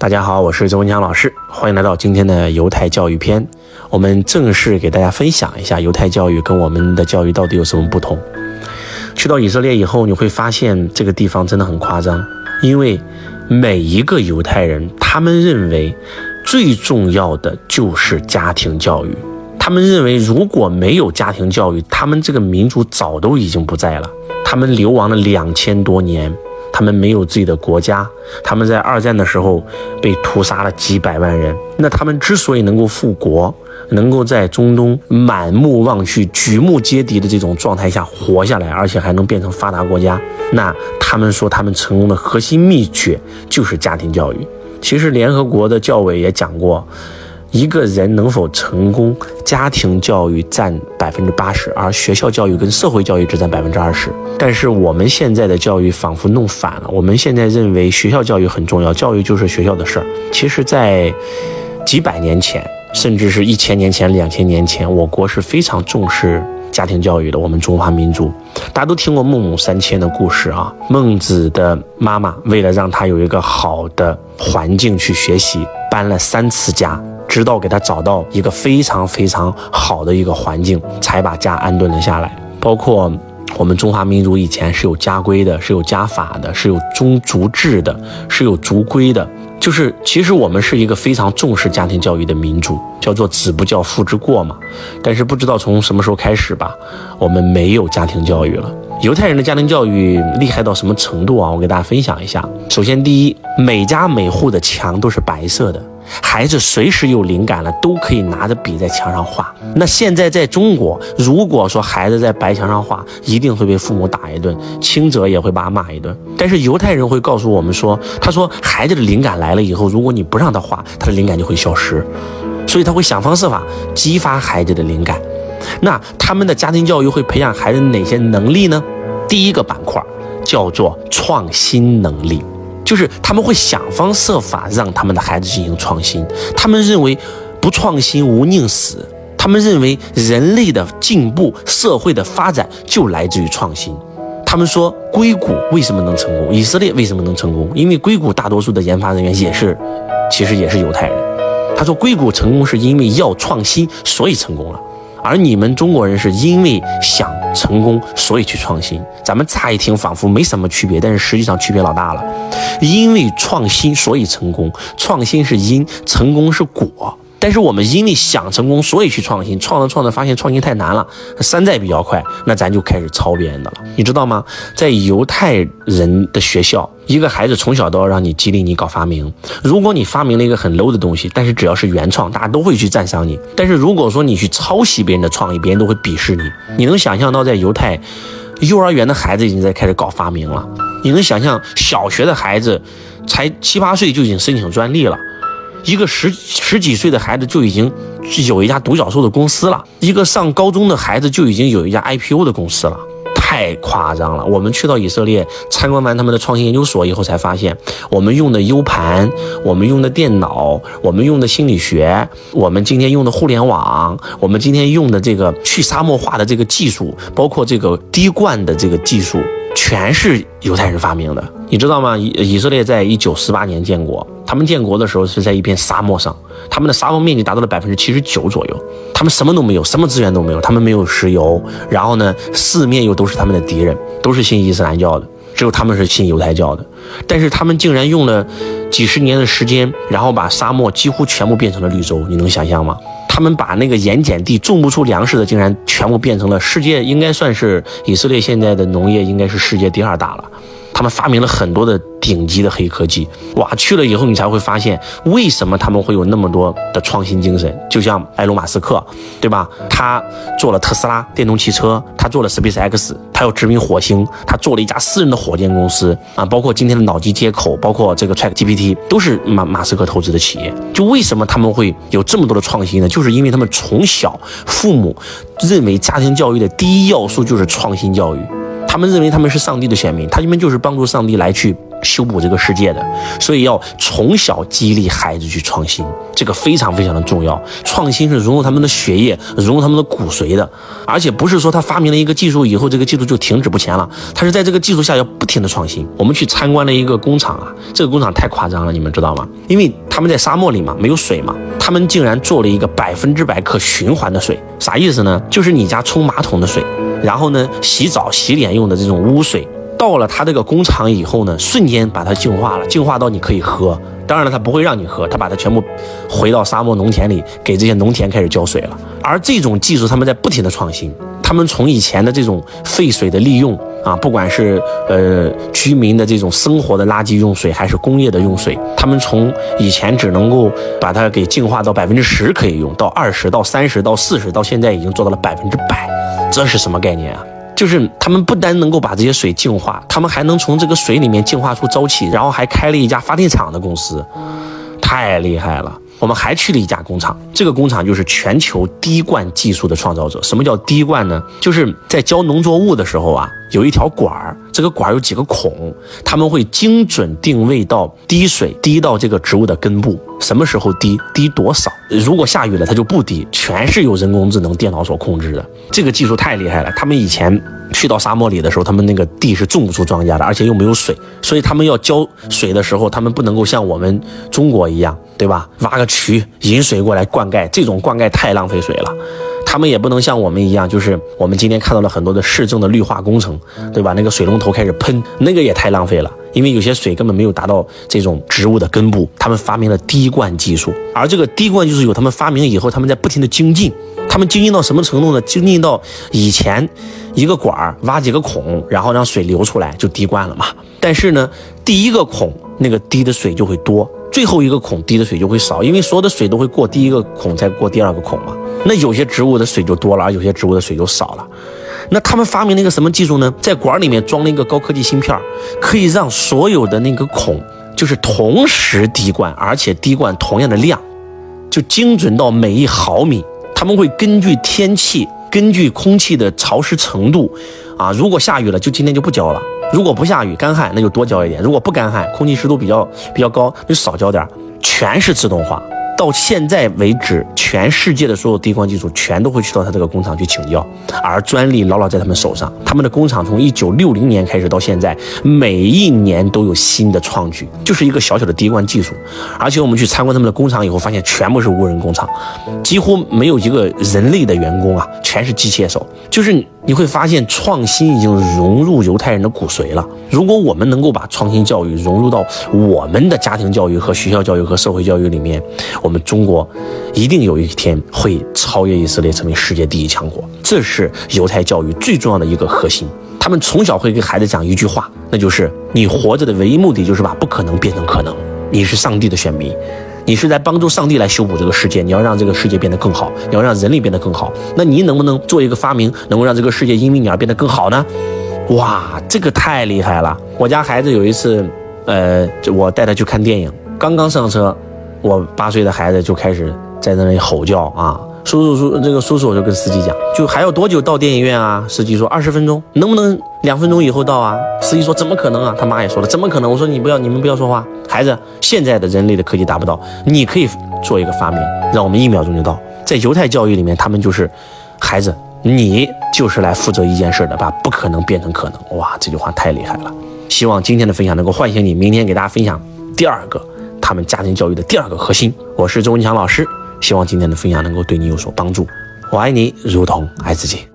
大家好，我是周文强老师，欢迎来到今天的犹太教育篇。我们正式给大家分享一下犹太教育跟我们的教育到底有什么不同。去到以色列以后，你会发现这个地方真的很夸张，因为每一个犹太人，他们认为最重要的就是家庭教育。他们认为如果没有家庭教育，他们这个民族早都已经不在了。他们流亡了两千多年。他们没有自己的国家，他们在二战的时候被屠杀了几百万人。那他们之所以能够复国，能够在中东满目望去、举目皆敌的这种状态下活下来，而且还能变成发达国家，那他们说他们成功的核心秘诀就是家庭教育。其实联合国的教委也讲过。一个人能否成功，家庭教育占百分之八十，而学校教育跟社会教育只占百分之二十。但是我们现在的教育仿佛弄反了，我们现在认为学校教育很重要，教育就是学校的事儿。其实，在几百年前，甚至是一千年前、两千年前，我国是非常重视家庭教育的。我们中华民族，大家都听过孟母三迁的故事啊。孟子的妈妈为了让他有一个好的环境去学习，搬了三次家。直到给他找到一个非常非常好的一个环境，才把家安顿了下来。包括我们中华民族以前是有家规的，是有家法的，是有宗族制的，是有族规的。就是其实我们是一个非常重视家庭教育的民族，叫做子不教父之过嘛。但是不知道从什么时候开始吧，我们没有家庭教育了。犹太人的家庭教育厉害到什么程度啊？我给大家分享一下。首先，第一，每家每户的墙都是白色的。孩子随时有灵感了，都可以拿着笔在墙上画。那现在在中国，如果说孩子在白墙上画，一定会被父母打一顿，轻则也会把他骂一顿。但是犹太人会告诉我们说，他说孩子的灵感来了以后，如果你不让他画，他的灵感就会消失，所以他会想方设法激发孩子的灵感。那他们的家庭教育会培养孩子哪些能力呢？第一个板块叫做创新能力。就是他们会想方设法让他们的孩子进行创新，他们认为不创新无宁死，他们认为人类的进步、社会的发展就来自于创新。他们说硅谷为什么能成功，以色列为什么能成功？因为硅谷大多数的研发人员也是，其实也是犹太人。他说硅谷成功是因为要创新，所以成功了。而你们中国人是因为想成功，所以去创新。咱们乍一听仿佛没什么区别，但是实际上区别老大了。因为创新，所以成功。创新是因，成功是果。但是我们因为想成功，所以去创新，创着创着发现创新太难了，山寨比较快，那咱就开始抄别人的了。你知道吗？在犹太人的学校，一个孩子从小都要让你激励你搞发明。如果你发明了一个很 low 的东西，但是只要是原创，大家都会去赞赏你。但是如果说你去抄袭别人的创意，别人都会鄙视你。你能想象到在犹太幼儿园的孩子已经在开始搞发明了？你能想象小学的孩子才七八岁就已经申请专利了？一个十十几岁的孩子就已经有一家独角兽的公司了，一个上高中的孩子就已经有一家 IPO 的公司了，太夸张了。我们去到以色列参观完他们的创新研究所以后，才发现我们用的 U 盘、我们用的电脑、我们用的心理学、我们今天用的互联网、我们今天用的这个去沙漠化的这个技术，包括这个滴灌的这个技术。全是犹太人发明的，你知道吗？以以色列在一九四八年建国，他们建国的时候是在一片沙漠上，他们的沙漠面积达到了百分之七十九左右，他们什么都没有，什么资源都没有，他们没有石油，然后呢，四面又都是他们的敌人，都是信伊斯兰教的，只有他们是信犹太教的，但是他们竟然用了几十年的时间，然后把沙漠几乎全部变成了绿洲，你能想象吗？他们把那个盐碱地种不出粮食的，竟然全部变成了世界，应该算是以色列现在的农业应该是世界第二大了。他们发明了很多的顶级的黑科技，哇，去了以后你才会发现为什么他们会有那么多的创新精神。就像埃隆·马斯克，对吧？他做了特斯拉电动汽车，他做了 Space X，他要殖民火星，他做了一家私人的火箭公司啊，包括今天的脑机接口，包括这个 Chat GPT，都是马马斯克投资的企业。就为什么他们会有这么多的创新呢？就是因为他们从小父母认为家庭教育的第一要素就是创新教育。他们认为他们是上帝的选民，他们就是帮助上帝来去修补这个世界的，所以要从小激励孩子去创新，这个非常非常的重要。创新是融入他们的血液，融入他们的骨髓的，而且不是说他发明了一个技术以后，这个技术就停止不前了，他是在这个技术下要不停的创新。我们去参观了一个工厂啊，这个工厂太夸张了，你们知道吗？因为他们在沙漠里嘛，没有水嘛，他们竟然做了一个百分之百可循环的水，啥意思呢？就是你家冲马桶的水，然后呢洗澡洗脸用的这种污水。到了他这个工厂以后呢，瞬间把它净化了，净化到你可以喝。当然了，他不会让你喝，他把它全部回到沙漠农田里，给这些农田开始浇水了。而这种技术，他们在不停的创新。他们从以前的这种废水的利用啊，不管是呃居民的这种生活的垃圾用水，还是工业的用水，他们从以前只能够把它给净化到百分之十可以用，到二十到三十到四十，到现在已经做到了百分之百。这是什么概念啊？就是他们不单能够把这些水净化，他们还能从这个水里面净化出沼气，然后还开了一家发电厂的公司，太厉害了。我们还去了一家工厂，这个工厂就是全球滴灌技术的创造者。什么叫滴灌呢？就是在浇农作物的时候啊，有一条管儿，这个管有几个孔，他们会精准定位到滴水滴到这个植物的根部，什么时候滴，滴多少。如果下雨了，它就不滴，全是由人工智能电脑所控制的。这个技术太厉害了。他们以前去到沙漠里的时候，他们那个地是种不出庄稼的，而且又没有水，所以他们要浇水的时候，他们不能够像我们中国一样。对吧？挖个渠引水过来灌溉，这种灌溉太浪费水了。他们也不能像我们一样，就是我们今天看到了很多的市政的绿化工程，对吧？那个水龙头开始喷，那个也太浪费了。因为有些水根本没有达到这种植物的根部。他们发明了滴灌技术，而这个滴灌技术有他们发明以后，他们在不停的精进。他们精进到什么程度呢？精进到以前一个管儿挖几个孔，然后让水流出来就滴灌了嘛。但是呢，第一个孔那个滴的水就会多。最后一个孔滴的水就会少，因为所有的水都会过第一个孔，再过第二个孔嘛。那有些植物的水就多了，而有些植物的水就少了。那他们发明了一个什么技术呢？在管里面装了一个高科技芯片，可以让所有的那个孔就是同时滴灌，而且滴灌同样的量，就精准到每一毫米。他们会根据天气，根据空气的潮湿程度，啊，如果下雨了，就今天就不浇了。如果不下雨干旱，那就多浇一点；如果不干旱，空气湿度比较比较高，就少浇点全是自动化。到现在为止，全世界的所有滴灌技术全都会去到他这个工厂去请教，而专利牢牢在他们手上。他们的工厂从一九六零年开始到现在，每一年都有新的创举，就是一个小小的滴灌技术。而且我们去参观他们的工厂以后，发现全部是无人工厂，几乎没有一个人类的员工啊，全是机械手。就是你会发现，创新已经融入犹太人的骨髓了。如果我们能够把创新教育融入到我们的家庭教育和学校教育和社会教育里面，我们中国一定有一天会超越以色列，成为世界第一强国。这是犹太教育最重要的一个核心。他们从小会给孩子讲一句话，那就是你活着的唯一目的就是把不可能变成可能。你是上帝的选民，你是在帮助上帝来修补这个世界。你要让这个世界变得更好，你要让人类变得更好。那你能不能做一个发明，能够让这个世界因为你而变得更好呢？哇，这个太厉害了！我家孩子有一次，呃，我带他去看电影，刚刚上车。我八岁的孩子就开始在那里吼叫啊！叔叔叔，这个叔叔我就跟司机讲，就还要多久到电影院啊？司机说二十分钟，能不能两分钟以后到啊？司机说怎么可能啊？他妈也说了怎么可能？我说你不要，你们不要说话，孩子，现在的人类的科技达不到，你可以做一个发明，让我们一秒钟就到。在犹太教育里面，他们就是孩子，你就是来负责一件事的，把不可能变成可能。哇，这句话太厉害了！希望今天的分享能够唤醒你，明天给大家分享第二个。他们家庭教育的第二个核心，我是周文强老师，希望今天的分享能够对你有所帮助。我爱你，如同爱自己。